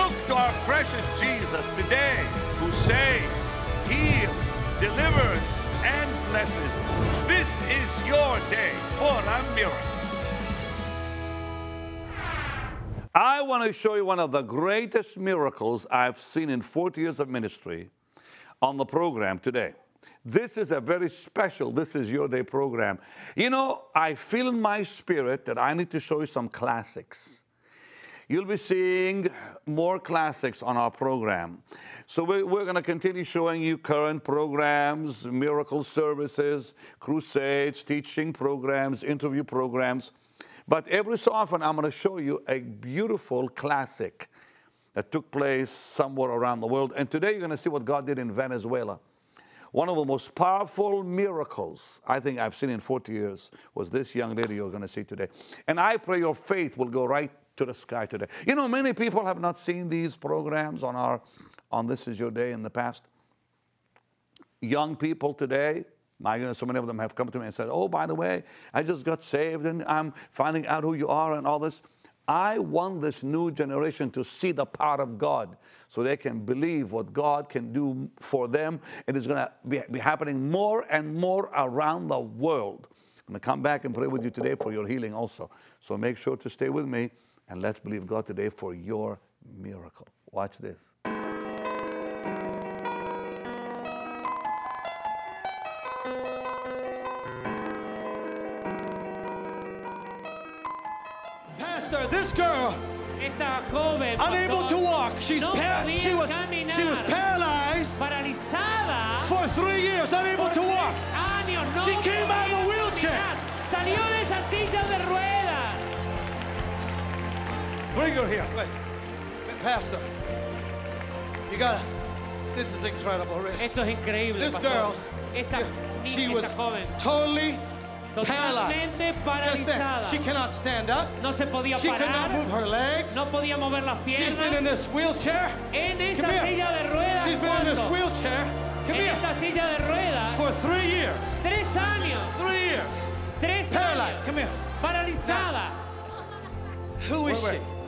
Look to our precious Jesus today who saves, heals, delivers, and blesses. This is your day for a miracle. I want to show you one of the greatest miracles I've seen in 40 years of ministry on the program today. This is a very special, this is your day program. You know, I feel in my spirit that I need to show you some classics. You'll be seeing more classics on our program. So we, we're going to continue showing you current programs, miracle services, crusades, teaching programs, interview programs. But every so often, I'm going to show you a beautiful classic that took place somewhere around the world. And today, you're going to see what God did in Venezuela. One of the most powerful miracles I think I've seen in 40 years was this young lady you're going to see today. And I pray your faith will go right to the sky today. You know, many people have not seen these programs on our on This Is Your Day in the past. Young people today, my goodness, so many of them have come to me and said, Oh, by the way, I just got saved and I'm finding out who you are and all this. I want this new generation to see the power of God so they can believe what God can do for them. It is going to be, be happening more and more around the world. I'm going to come back and pray with you today for your healing also. So make sure to stay with me and let's believe God today for your miracle. Watch this. Pastor, this girl, Esta joven unable to walk. She's no par- she was caminar, she was paralyzed paralizada for three years, unable to walk. años. No She came out of podía the wheelchair. Salió de esa silla de ruedas. Bring her here. Wait. Pastor, you gotta. This is incredible, really. Esto es increíble. This pastor. girl, esta, she esta was joven, totally totalmente paralyzed. Paralizada. She cannot stand up. no se podía She could not parar, move her legs. no podía mover las piernas. She's been in this wheelchair. En esa Come here. silla de ruedas. She's been in this wheelchair. Come En here. esta silla de ruedas. For three years. Tres años. Three years. Tres Paralyzed. años. Come here. Paralizada. Who is Wait, she?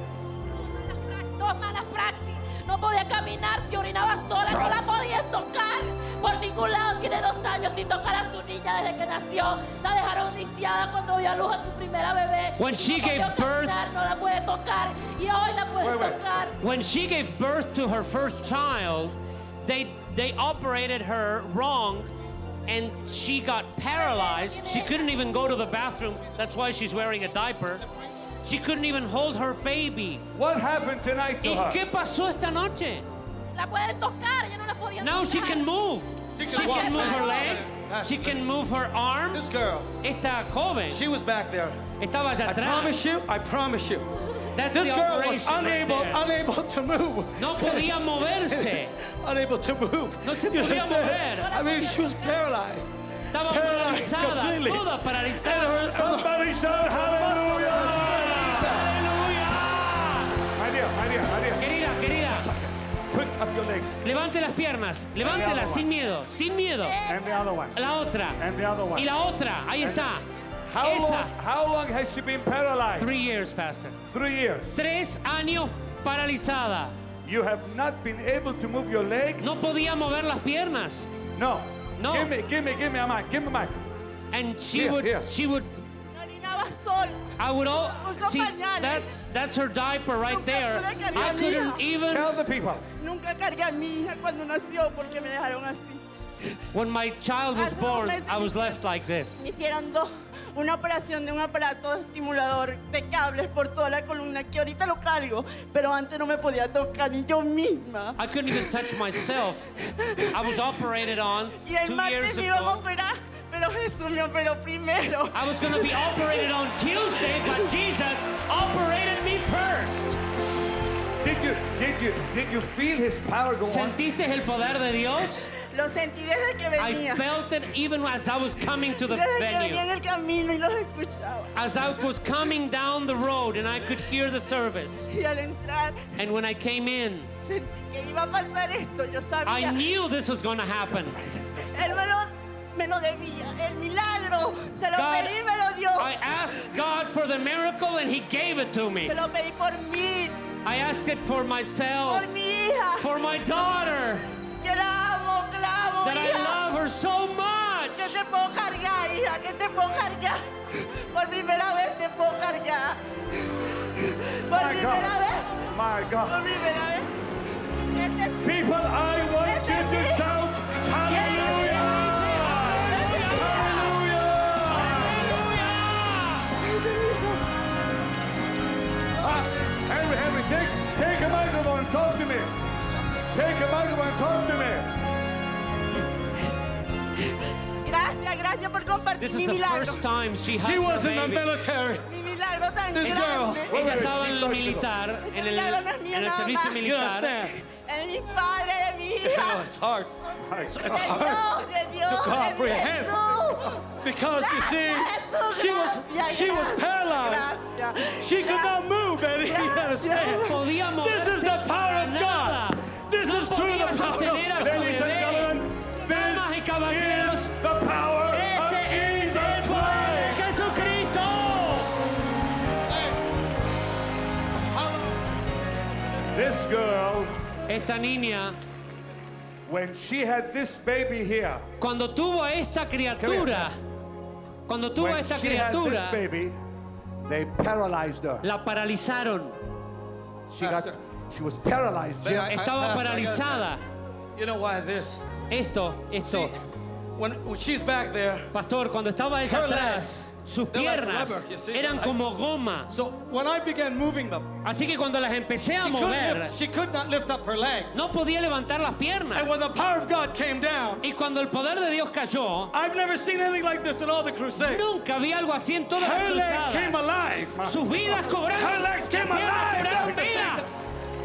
Wait. Dos malas praxis. No podía caminar, se orinaba sola, no la podían tocar por ningún lado. Tiene dos años sin tocar a su niña desde que nació. La dejaron lisiada cuando dio a luz a su primera bebé. When she no gave birth- caminar, no la puede tocar. Y hoy la puede Wait, wait. tocar. When she gave birth to her first child, they they operated her wrong and she got paralyzed. She couldn't even go to the bathroom. That's why she's wearing a diaper. She couldn't even hold her baby. What happened tonight to ¿Y her? qué pasó esta noche? La pueden tocar, ella no la podía Now tocar. she can move. She She can walk. can move her Pastor. legs. She can move her arms. This arms. girl, Esta joven she was back there. estaba allá I atrás. promise you, I promise you. That's This the girl was operation right unable, there. unable to move. No podía moverse. unable to move. No se You podía understand? mover. I mean, she was paralyzed. Estaba Paralyzed paralizada, completely. toda And paralizada. her, somebody shout hallelujah. Levante las piernas, levántelas sin miedo, sin miedo. And the other one. La otra. And the other one. Y la otra, ahí está. How long, Esa. how long has she been paralyzed? Three years, Pastor. Three years. Tres años paralizada. You have not been able to move your legs? No podía mover las piernas. No. No. Give me, give me, give me a mic. Give me a mic. And she Here, would, here. she would, Orinaba sola. I would all, see, that's, that's her diaper right Nunca there. I couldn't even, Tell the people. Nunca cargué a mi hija cuando nació porque me dejaron así. when my child was born, I was left like this. Me hicieron dos, una operación de un aparato estimulador de cables por toda la columna que ahorita lo cargo, pero antes no me podía tocar ni yo misma. I couldn't even touch myself. I was operated on Y el martes me iban a operar, pero Jesús me operó primero. I was going to be operated on Tuesday, but Jesus operated me first. Did you, did you, did you feel his power go on? ¿Sentiste el poder de Dios? Lo sentí desde que venía. I felt it even as I was coming to the Desde que venía en el camino y los escuchaba. As I was coming down the road and I could hear the service. Y al entrar And when I came in, sentí que iba a pasar esto. Yo sabía. I knew this was going to happen. Él me lo, debía. El milagro. Se lo God, pedí me lo dio. I asked God for the miracle and He gave it to me. Se lo pedí por mí. I asked it for myself, por mi hija, for my daughter, que la amo, que la amo, that I love her so much. Que te puedo cargar, hija, que te puedo cargar. Por primera vez te puedo cargar. Por My primera God. vez, My por primera vez. People, I want Take a microphone and talk to me. Gracias, gracias por compartir This mi is the milagro. first time she hugs She was her in the baby. military. Mi milagro tan This girl. grande. Ella estaba en el militar, en el, en el servicio You militar. understand? Es mi padre, de mi You know, hija. it's hard. De It's, it's Dios, hard de Dios, to de mi comprehend. Jesús. Because you see, Gracias, she was gracias, she was gracias, paralyzed. gracias, She could not move, Betty. You understand? Podía Esta niña, when she had this baby here, cuando tuvo a esta criatura, cuando tuvo a esta criatura, baby, they paralyzed her. la paralizaron. She got, she was paralyzed. Jim. I- Estaba I- I gotta- paralizada. You know why this? Esto, See, esto. when, when she's back there, Pastor, cuando estaba ella atrás, legs, sus they're like piernas rubber, you see, eran like- como goma. so when I began moving them, Así que cuando las empecé a she, couldn't mover, lift, she could not lift up her leg. no podía levantar las piernas. And when the power of God came down, Y cuando el poder de Dios cayó, I've never seen anything like this in all the crusades. nunca vi algo así en todas Her las legs came cruzadas. alive. Sus vidas cobraron. Her legs came Las piernas alive. cobraron vida.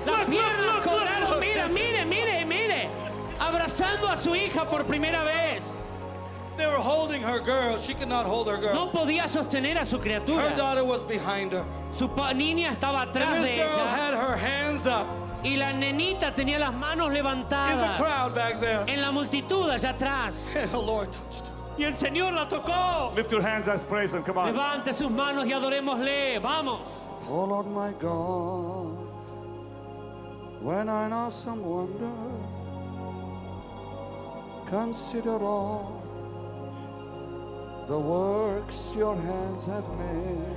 Las Look, look, piernas look, look, cobraron look. vida. Mire, mire, mire. Abrazando a su hija por primera vez. They were holding her girl. She could not hold her girl. No podía sostener a su Her criatura. daughter was behind her. Su niña estaba atrás And de girl ella. had her hands up Y la nenita tenía las manos in the levantadas. crowd back there. En la multitud allá atrás. And the Lord touched her. Y el Señor la tocó. Lift your hands, let's praise Him. Come on. Levante sus manos y adorémosle. Vamos. Oh Lord my God, when I know some wonder, consider all the works your hands have made.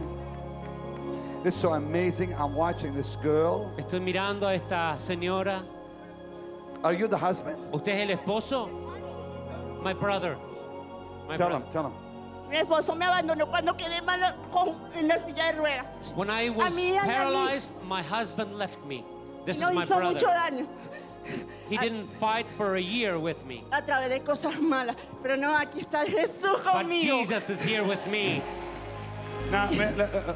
It's so amazing. I'm watching this girl. Estoy mirando a esta señora. Are you the husband? ¿Usted es el esposo? My brother. My Tell brother. him, tell him. Mi esposo me abandonó cuando quedé mal con, la silla de ruedas. When I was mí, a paralyzed, my husband left me. This No is my hizo mucho brother. daño He didn't fight for a year with me. a través de cosas malas. Pero no, aquí está Jesús But conmigo. Jesus is here with me. Now, ma- le- uh, uh,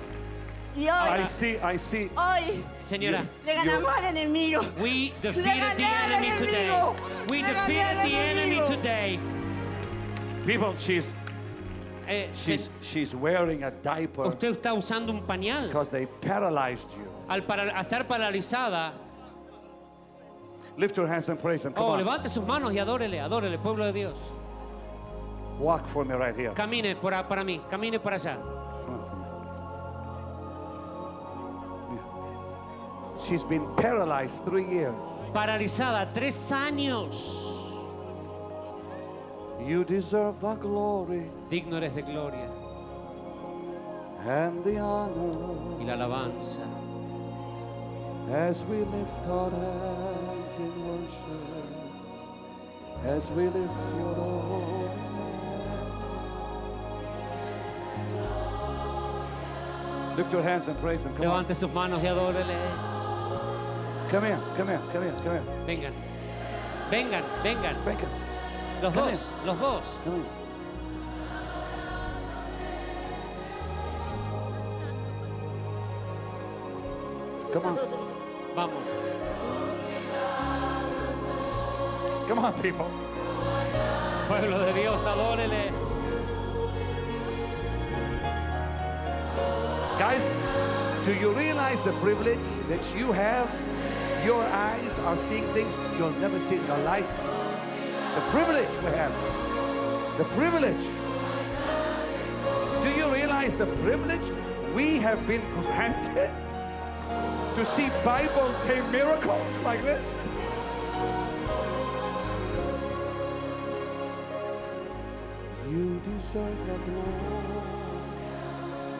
Y I hoy, see, I see. hoy, Señora, le ganamos al enemigo. we defeated the gané al enemy today. enemigo. We Le gané defeated al the enemy enemigo. today. People, she's Eh, se- she's she's wearing a diaper usted está usando un pañal. because they paralyzed you. Al, para- al estar paralizada, Lift your hands and praise Him. Come oh, on. levante sus manos y adórele, adórele, pueblo de Dios. Walk for me right here. Camine por a- para mí, camine para allá. She's been paralyzed three years. Paralizada tres años. You deserve the glory Digno eres de gloria and the honor y la alabanza. as we lift our hands in worship, as we lift your holy name. Lift your hands and praise Him. Come on. Levante sus manos y adórele. Come here, come here, come here, come here. Vengan, vengan, vengan. Venga, Los Come dos, los dos. come here. Come on, come on, people. Pueblo de Dios, adórele. Guys, do you realize the privilege that you have? Your eyes are seeing things you'll never see in your life. The privilege we have. The privilege. Do you realize the privilege we have been granted to see Bible day miracles like this? You deserve the glory.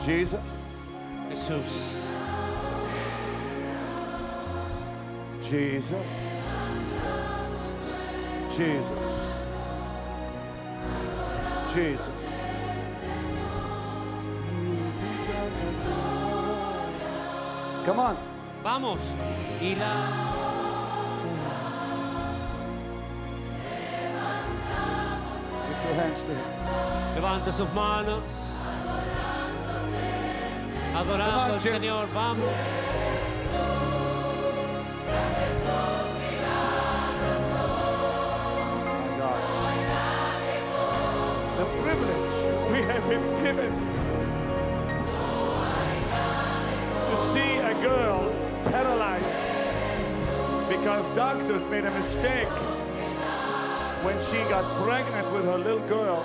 Jesus. Jesus, Jesus, Jesus. You deserve the glory. Come on. Vamos. Y la. Hands to Him. Levanta sus manos. Adorando al Señor. Vamos. The privilege we have been given to see a girl paralyzed because doctors made a mistake when she got pregnant with her little girl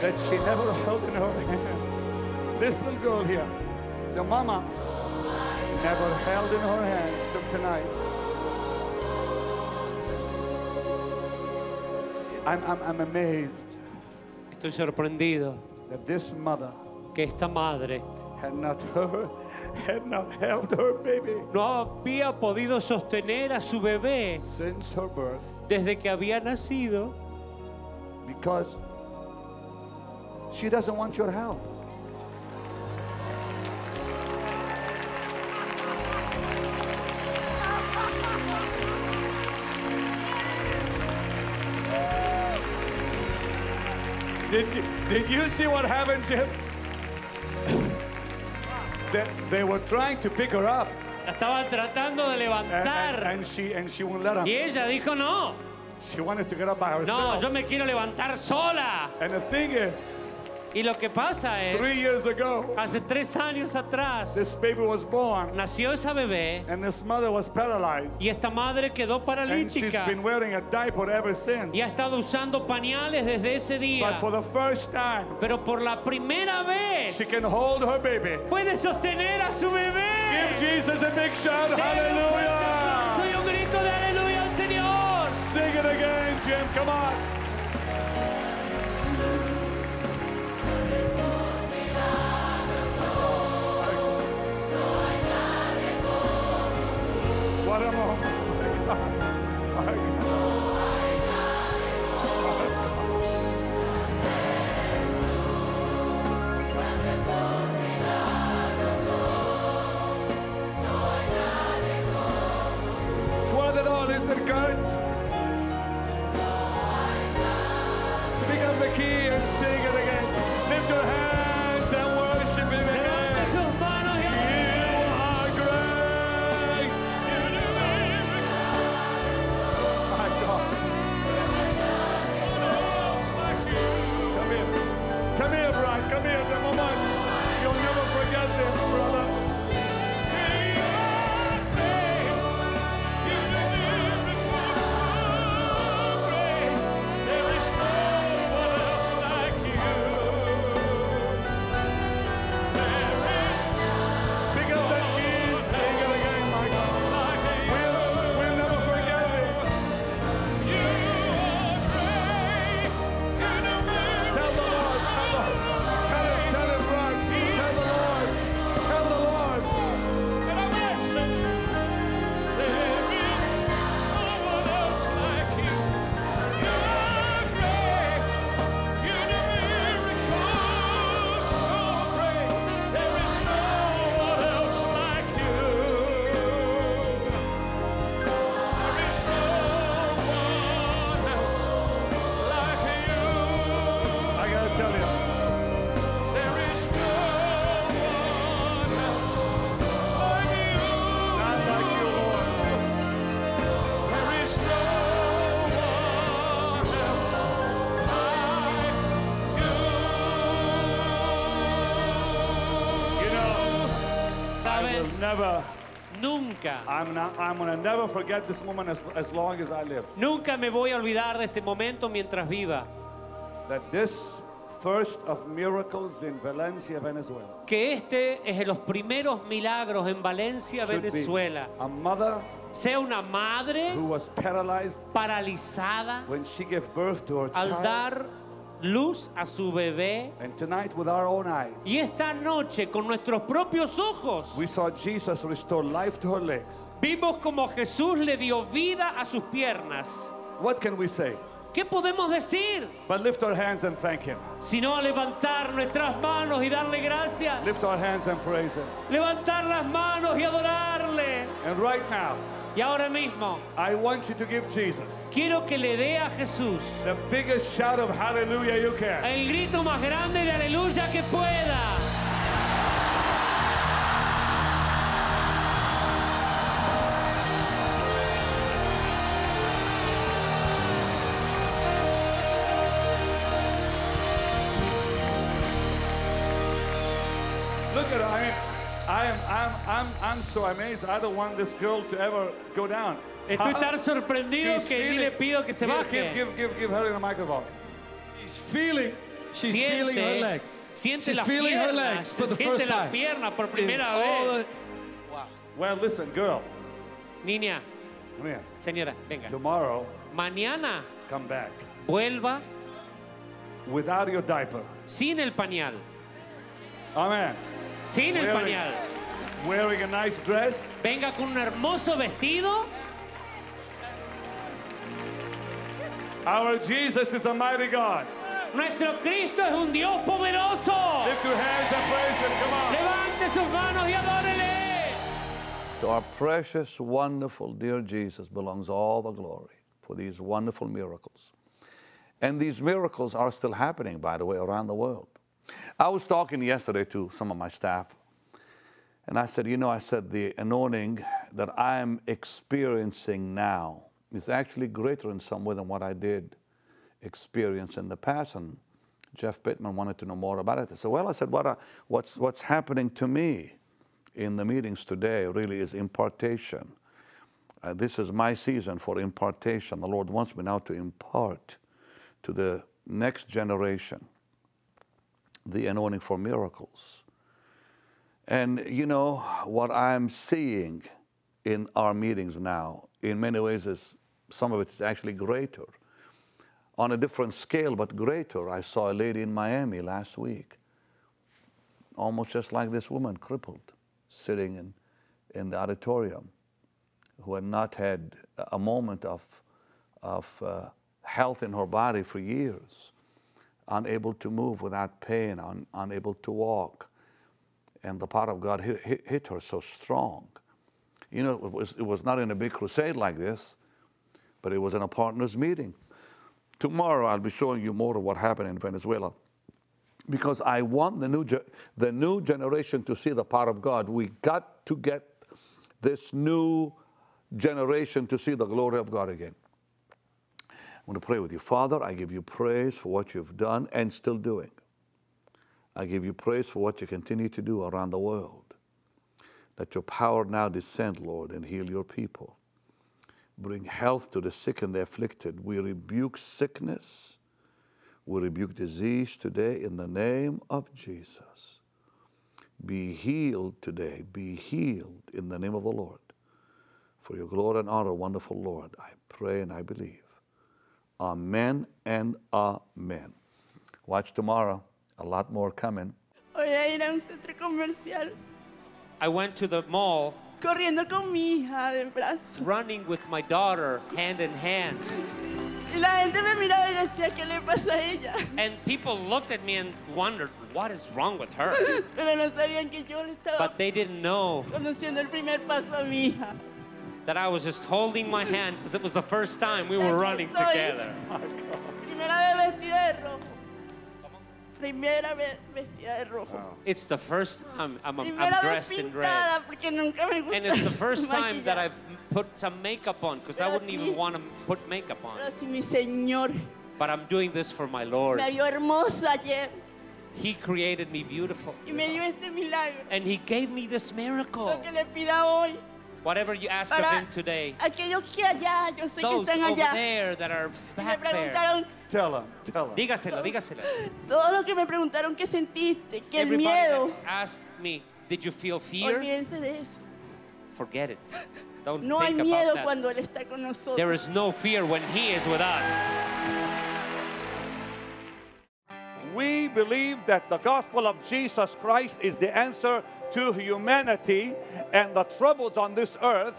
that she never held in her hands. This little girl here, the mama, never held in her hands till tonight. I'm, I'm, I'm amazed Estoy sorprendido that this mother que esta madre had not her, had not held her baby no había podido sostener a su bebé since her birth desde que había nacido because she doesn't want your help. Did you, did you see what happened, Jim? they, they were trying to pick her up, la estaban tratando de and, and- levantar and she and she wouldn't let them. y ella dijo no, She wanted to get up by herself. no, yo me quiero levantar sola. And the thing is, Y lo que pasa es, three years ago, hace tres años atrás this baby was born, nació esa bebé and this mother was paralyzed. y esta madre quedó And she's paralítica been wearing a diaper ever since. y ha estado usando pañales desde ese día. But for the first time, Pero por la primera vez she can hold her baby. puede sostener a su Give bebé. Jesus a big shout, un fuerte aplauso hallelujah! y un grito de aleluya al Señor. Sing it again, Jim, come on. Never, Nunca, I'm not, I'm gonna never forget this moment as, as long as I live. nunca me voy a olvidar de este momento mientras viva. That this first of miracles in Valencia, Venezuela. Que este es de los primeros milagros en Valencia, Should be Venezuela. A mother Sea una madre who was paralyzed paralizada when she gave birth to her al child. dar luz a su bebé. And tonight, with our own eyes, Y esta noche, con nuestros propios ojos, we saw Jesus restore life to her legs. vimos como Jesús le dio vida a sus piernas. What can we say? ¿Qué podemos decir? But lift our hands and thank Him. Sino levantar nuestras manos y darle gracias. Lift our hands and praise Him. Levantar las manos y adorarle. And right now, Y ahora mismo, I want you to give Jesus quiero que le dé a Jesús the biggest shout of hallelujah you can. el grito más grande de aleluya que pueda. Look at her. I mean, I am, I'm, I'm, I'm so amazed. I don't want this girl to ever go down. Estoy How- tan sorprendido She's que ni feeling- le pido que se Give- baje. Give, give, give, give her the microphone. She's feeling, she's feeling her Siente, legs. siente she's las feeling her piernas, legs for the siente first las time. piernas por In primera all vez. the- Well, listen, girl. Niña, Come here. señora, venga. Tomorrow, Mañana come back vuelva without your diaper. sin el pañal. Amen. Sin el Wearing- pañal. Wearing a nice dress. Venga con un hermoso vestido. Our Jesus is a mighty God. Nuestro Cristo es un Dios poderoso. Lift your hands and praise Him. Come on. Levante sus manos y adórele. To our precious, wonderful, dear Jesus belongs all the glory for these wonderful miracles. And these miracles are still happening, by the way, around the world. I was talking yesterday to some of my staff, and I said, You know, I said, the anointing that I'm experiencing now is actually greater in some way than what I did experience in the past. And Jeff Pittman wanted to know more about it. I said, Well, I said, what are, what's, what's happening to me in the meetings today really is impartation. Uh, this is my season for impartation. The Lord wants me now to impart to the next generation the anointing for miracles. And you know, what I'm seeing in our meetings now, in many ways, is some of it is actually greater. On a different scale, but greater. I saw a lady in Miami last week, almost just like this woman, crippled, sitting in, in the auditorium, who had not had a moment of, of uh, health in her body for years, unable to move without pain, un, unable to walk. And the power of God hit, hit, hit her so strong. You know, it was, it was not in a big crusade like this, but it was in a partners meeting. Tomorrow I'll be showing you more of what happened in Venezuela because I want the new, the new generation to see the power of God. We got to get this new generation to see the glory of God again. I'm going to pray with you. Father, I give you praise for what you've done and still doing. I give you praise for what you continue to do around the world. Let your power now descend, Lord, and heal your people. Bring health to the sick and the afflicted. We rebuke sickness. We rebuke disease today in the name of Jesus. Be healed today. Be healed in the name of the Lord. For your glory and honor, wonderful Lord, I pray and I believe. Amen and amen. Watch tomorrow. A lot more coming. Voy a ir a un centro comercial I went to the mall corriendo con mi hija del brazo. running with my daughter hand in hand. Y la gente me miraba y decía, ¿qué le pasa a ella? And people looked at me and wondered, what is wrong with her? Pero no sabían que yo le estaba But they didn't know conduciendo el primer paso a mi hija. That I was just holding my hand because it was the first time we were running estoy. together. Primera vez vestida de rojo. Primera vez vestida de rojo. It's the first time I'm, I'm, Primera I'm vez dressed in red. pintada porque nunca me gusta And it's the first time that maquillar. I've put some makeup on because I wouldn't even want to put makeup on. Pero si mi Señor But I'm doing this for my Lord. me vio hermosa ayer He created me beautiful. y me dio este milagro. And He gave me this miracle. Lo que le pida hoy, Whatever you ask of para him today, aquellos que allá, yo sé que those están over allá, there that are y me back there, preguntaron, Tell them, tell them. dígaselo, dígaselo. todos los que me preguntaron qué sentiste, que el Everybody miedo, that asked me, did you feel fear? olvídense de eso. Forget it. Don't No hay think miedo about that. cuando Él está con nosotros. There is no fear when he is with us. We believe that the gospel of Jesus Christ is the answer to humanity and the troubles on this earth.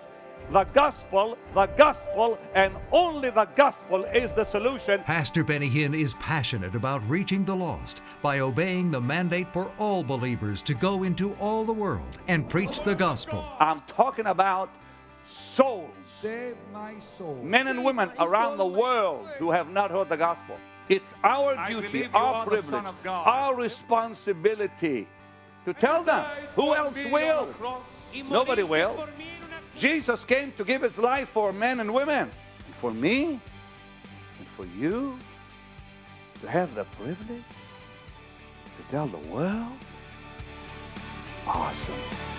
The gospel, the gospel, and only the gospel is the solution. Pastor Benny Hinn is passionate about reaching the lost by obeying the mandate for all believers to go into all the world and preach the gospel. I'm talking about souls, Save my soul. men and women around the world who have not heard the gospel. It's our duty, our privilege, Son of God. our responsibility to tell them. Who else will? Nobody will. Jesus came to give his life for men and women. For me and for you to have the privilege to tell the world. Awesome.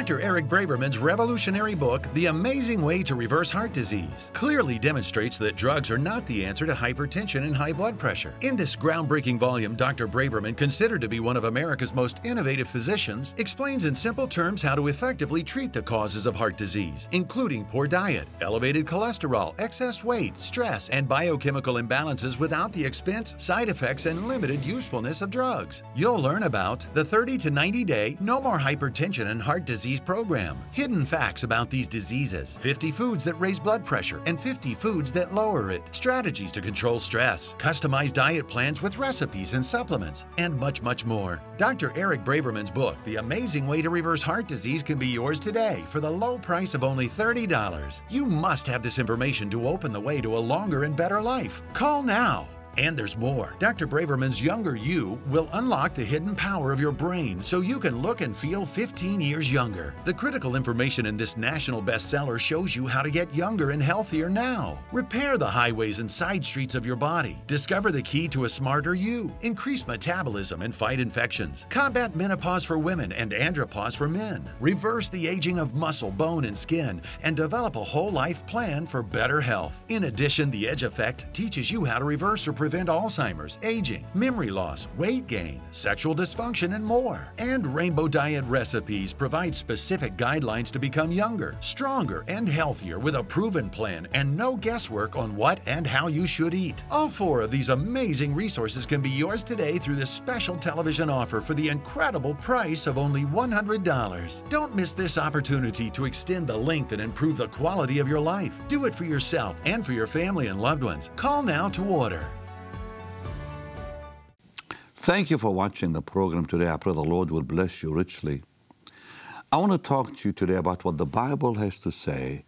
Dr. Eric Braverman's revolutionary book, The Amazing Way to Reverse Heart Disease, clearly demonstrates that drugs are not the answer to hypertension and high blood pressure. In this groundbreaking volume, Dr. Braverman, considered to be one of America's most innovative physicians, explains in simple terms how to effectively treat the causes of heart disease, including poor diet, elevated cholesterol, excess weight, stress, and biochemical imbalances without the expense, side effects, and limited usefulness of drugs. You'll learn about the 30 to 90 day No More Hypertension and Heart Disease program, hidden facts about these diseases, 50 foods that raise blood pressure, and 50 foods that lower it, strategies to control stress, customized diet plans with recipes and supplements, and much, much more. Dr. Eric Braverman's book, The Amazing Way to Reverse Heart Disease, can be yours today for the low price of only $30. You must have this information to open the way to a longer and better life. Call now. And there's more. Dr. Braverman's Younger You will unlock the hidden power of your brain so you can look and feel 15 years younger. The critical information in this national bestseller shows you how to get younger and healthier now. Repair the highways and side streets of your body. Discover the key to a smarter you. Increase metabolism and fight infections. Combat menopause for women and andropause for men. Reverse the aging of muscle, bone, and skin and develop a whole life plan for better health. In addition, the Edge Effect teaches you how to reverse or prevent Alzheimer's, aging, memory loss, weight gain, sexual dysfunction, and more. And Rainbow Diet Recipes provide specific guidelines to become younger, stronger, and healthier with a proven plan and no guesswork on what and how you should eat. All four of these amazing resources can be yours today through this special television offer for the incredible price of only $100. Don't miss this opportunity to extend the length and improve the quality of your life. Do it for yourself and for your family and loved ones. Call now to order. Thank you for watching the program today. I pray the Lord will bless you richly. I want to talk to you today about what the Bible has to say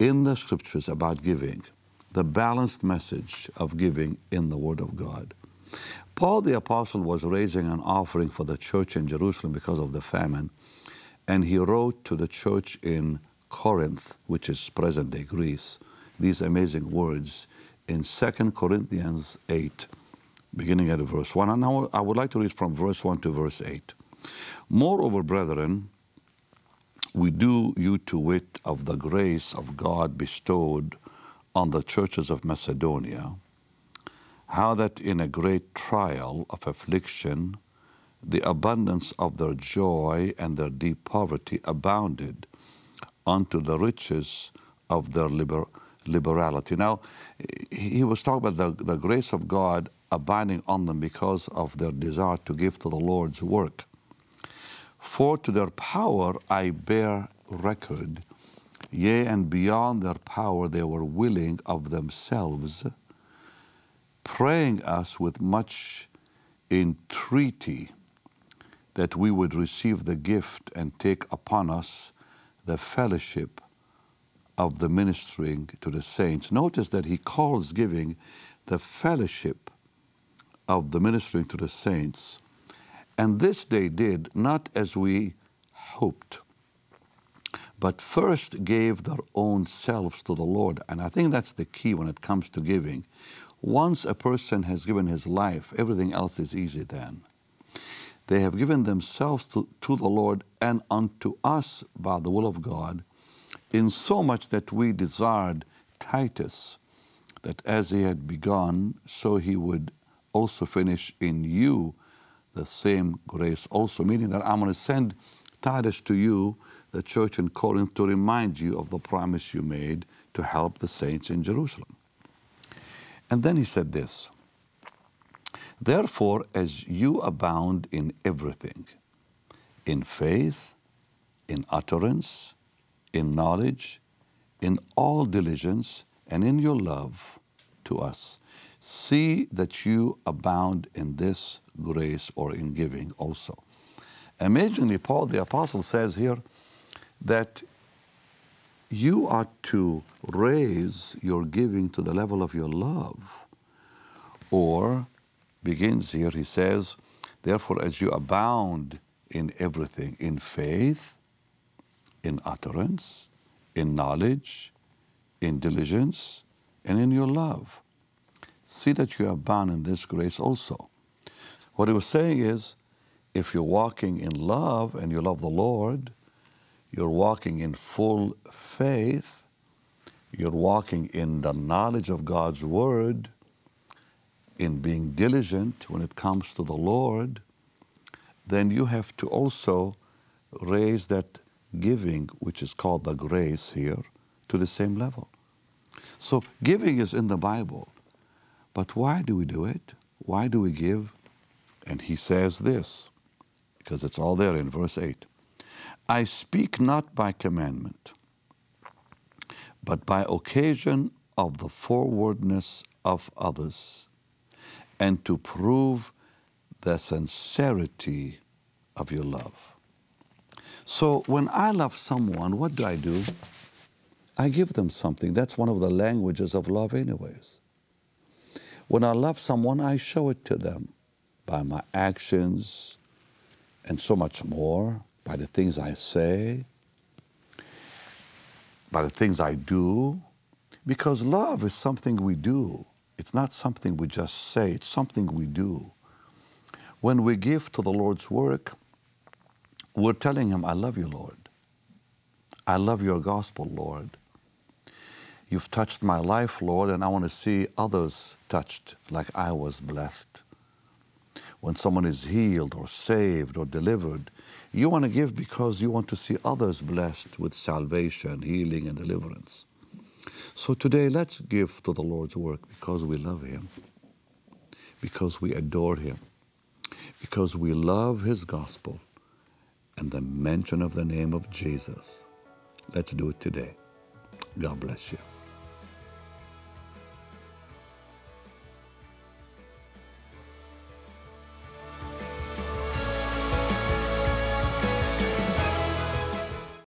in the scriptures about giving, the balanced message of giving in the Word of God. Paul the Apostle was raising an offering for the church in Jerusalem because of the famine, and he wrote to the church in Corinth, which is present day Greece, these amazing words in 2 Corinthians 8 beginning at verse 1. And now I would like to read from verse 1 to verse 8. Moreover, brethren, we do you to wit of the grace of God bestowed on the churches of Macedonia, how that in a great trial of affliction, the abundance of their joy and their deep poverty abounded unto the riches of their liber- liberality. Now, he was talking about the, the grace of God abiding on them because of their desire to give to the Lord's work. For to their power I bear record, yea, and beyond their power they were willing of themselves, praying us with much entreaty that we would receive the gift and take upon us the fellowship of the ministering to the saints. Notice that he calls giving the fellowship of the ministering to the saints. And this they did not as we hoped, but first gave their own selves to the Lord. And I think that's the key when it comes to giving. Once a person has given his life, everything else is easy then. They have given themselves to, to the Lord and unto us by the will of God, in so much that we desired Titus, that as he had begun, so he would also finish in you the same grace also, meaning that I'm going to send Titus to you, the church in Corinth, to remind you of the promise you made to help the saints in Jerusalem. And then he said this Therefore, as you abound in everything, in faith, in utterance, in knowledge, in all diligence, and in your love to us, see that you abound in this grace or in giving also. Amazingly, Paul the Apostle says here that you are to raise your giving to the level of your love. Or begins here, he says, Therefore, as you abound in everything, in faith, in utterance, in knowledge, in diligence, and in your love, see that you abound in this grace also. What he was saying is, if you're walking in love and you love the Lord, you're walking in full faith, you're walking in the knowledge of God's Word, in being diligent when it comes to the Lord, then you have to also raise that giving, which is called the grace here, to the same level. So giving is in the Bible. But why do we do it? Why do we give? And he says this, because it's all there in verse 8 I speak not by commandment, but by occasion of the forwardness of others, and to prove the sincerity of your love. So when I love someone, what do I do? I give them something. That's one of the languages of love, anyways. When I love someone, I show it to them by my actions and so much more, by the things I say, by the things I do, because love is something we do. It's not something we just say, it's something we do. When we give to the Lord's work, we're telling Him, I love you, Lord. I love your gospel, Lord. You've touched my life, Lord, and I want to see others touched like I was blessed. When someone is healed or saved or delivered, you want to give because you want to see others blessed with salvation, healing, and deliverance. So today, let's give to the Lord's work because we love Him, because we adore Him, because we love His gospel and the mention of the name of Jesus. Let's do it today. God bless you.